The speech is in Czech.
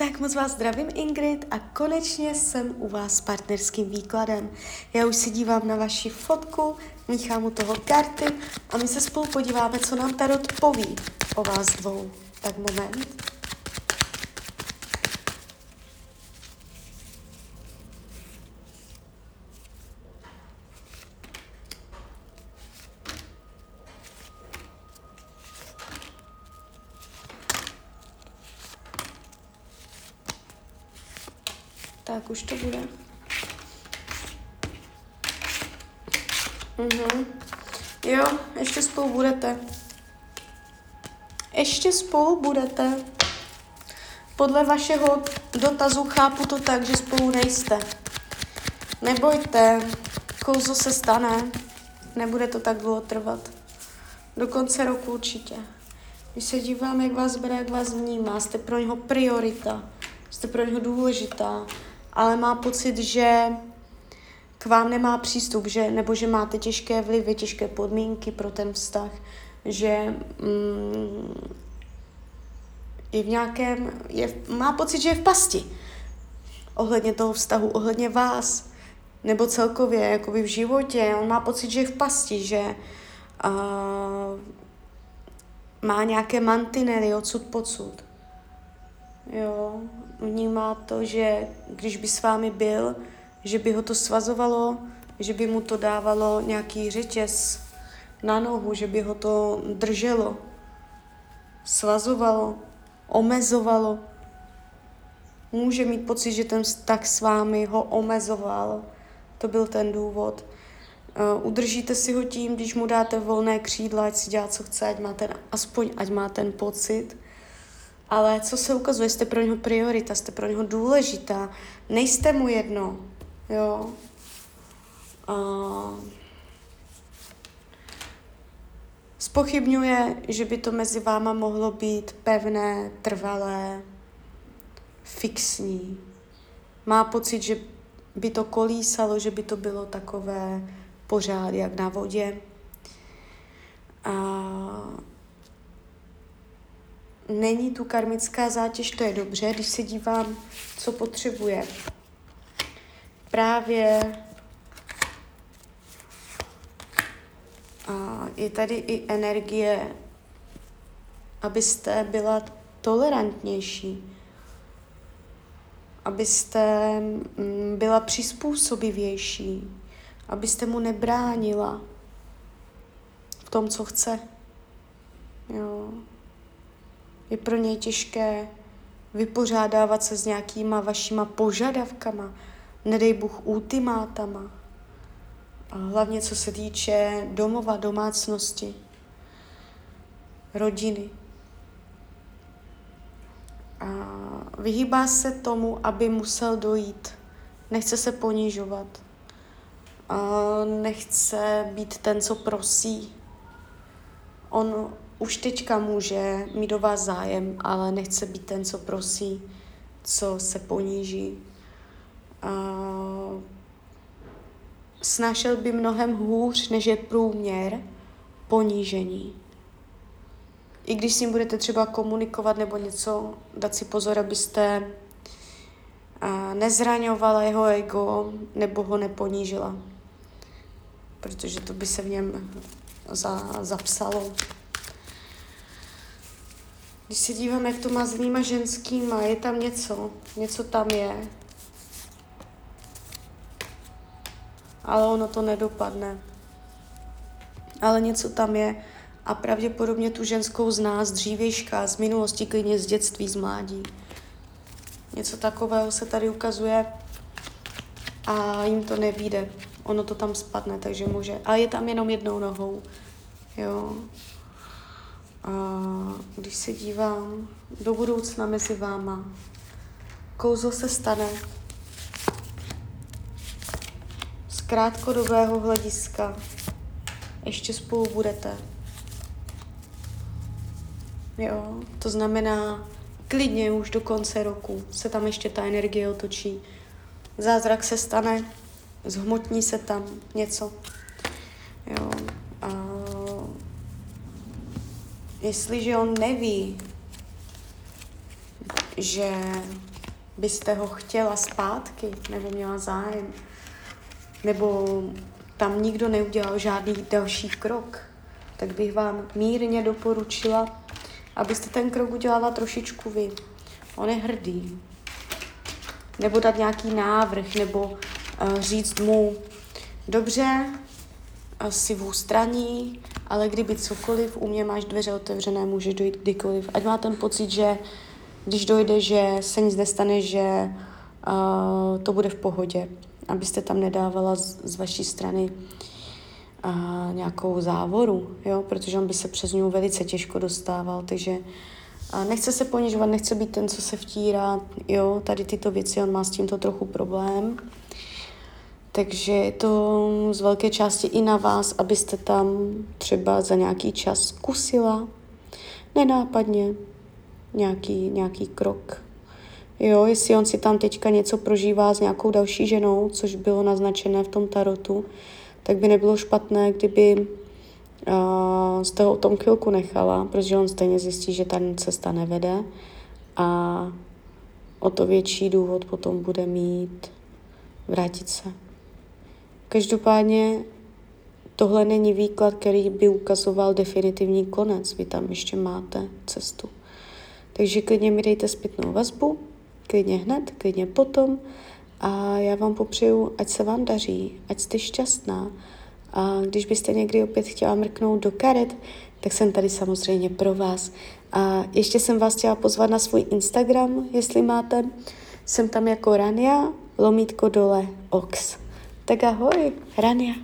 Tak moc vás zdravím Ingrid a konečně jsem u vás s partnerským výkladem. Já už si dívám na vaši fotku, míchám u toho karty a my se spolu podíváme, co nám Tarot poví o vás dvou. Tak moment. Tak už to bude. Mhm. Jo, ještě spolu budete. Ještě spolu budete. Podle vašeho dotazu chápu to tak, že spolu nejste. Nebojte, kouzlo se stane. Nebude to tak dlouho trvat. Do konce roku určitě. Když se dívám, jak vás bere, jak vás vnímá, jste pro něho priorita, jste pro něho důležitá ale má pocit, že k vám nemá přístup, že, nebo že máte těžké vlivy, těžké podmínky pro ten vztah, že mm, je v nějakém, je, má pocit, že je v pasti ohledně toho vztahu, ohledně vás, nebo celkově, jako v životě. On má pocit, že je v pasti, že uh, má nějaké mantinely odsud pocud. Jo, vnímá to, že když by s vámi byl, že by ho to svazovalo, že by mu to dávalo nějaký řetěz na nohu, že by ho to drželo, svazovalo, omezovalo. Může mít pocit, že ten vztah s vámi ho omezoval. To byl ten důvod. Uh, udržíte si ho tím, když mu dáte volné křídla, ať si dělá, co chce, ať má ten, aspoň ať má ten pocit, ale co se ukazuje, jste pro něho priorita, jste pro něho důležitá, nejste mu jedno, jo. A... Spochybňuje, že by to mezi váma mohlo být pevné, trvalé, fixní. Má pocit, že by to kolísalo, že by to bylo takové pořád jak na vodě. A není tu karmická zátěž, to je dobře, když se dívám, co potřebuje. Právě a je tady i energie, abyste byla tolerantnější, abyste mm, byla přizpůsobivější, abyste mu nebránila v tom, co chce. Jo je pro něj těžké vypořádávat se s nějakýma vašima požadavkama, nedej Bůh ultimátama. A hlavně co se týče domova, domácnosti, rodiny. A vyhýbá se tomu, aby musel dojít. Nechce se ponižovat. A nechce být ten, co prosí. On už teďka může mít do vás zájem, ale nechce být ten, co prosí, co se poníží. Uh, snášel by mnohem hůř, než je průměr ponížení. I když s ním budete třeba komunikovat nebo něco, dát si pozor, abyste nezraňovala jeho ego nebo ho neponížila. Protože to by se v něm za, zapsalo. Když se dívám, jak to má s jinýma ženskýma, je tam něco, něco tam je. Ale ono to nedopadne. Ale něco tam je a pravděpodobně tu ženskou z dřívějška, z minulosti, klidně z dětství, z mládí. Něco takového se tady ukazuje a jim to nevíde. Ono to tam spadne, takže může. A je tam jenom jednou nohou. Jo. Když se dívám do budoucna mezi váma, kouzlo se stane z krátkodobého hlediska. Ještě spolu budete. Jo, to znamená, klidně už do konce roku se tam ještě ta energie otočí. Zázrak se stane, zhmotní se tam něco. Jestliže on neví, že byste ho chtěla zpátky, nebo měla zájem, nebo tam nikdo neudělal žádný další krok, tak bych vám mírně doporučila, abyste ten krok udělala trošičku vy. On je hrdý. Nebo dát nějaký návrh, nebo uh, říct mu, dobře, si v ústraní, ale kdyby cokoliv, u mě máš dveře otevřené, můžeš dojít kdykoliv. Ať má ten pocit, že když dojde, že se nic nestane, že uh, to bude v pohodě. Abyste tam nedávala z, z vaší strany uh, nějakou závoru, jo? protože on by se přes něj velice těžko dostával, takže uh, nechce se ponižovat, nechce být ten, co se vtírá, jo, tady tyto věci, on má s tímto trochu problém. Takže je to z velké části i na vás, abyste tam třeba za nějaký čas zkusila nenápadně nějaký, nějaký krok. Jo, jestli on si tam teďka něco prožívá s nějakou další ženou, což bylo naznačené v tom tarotu, tak by nebylo špatné, kdyby uh, z toho o tom chvilku nechala, protože on stejně zjistí, že ta cesta nevede a o to větší důvod potom bude mít vrátit se. Každopádně tohle není výklad, který by ukazoval definitivní konec. Vy tam ještě máte cestu. Takže klidně mi dejte zpětnou vazbu, klidně hned, klidně potom a já vám popřeju, ať se vám daří, ať jste šťastná. A když byste někdy opět chtěla mrknout do karet, tak jsem tady samozřejmě pro vás. A ještě jsem vás chtěla pozvat na svůj Instagram, jestli máte. Jsem tam jako Rania, lomítko dole, ox. Tak ahoj, Rania.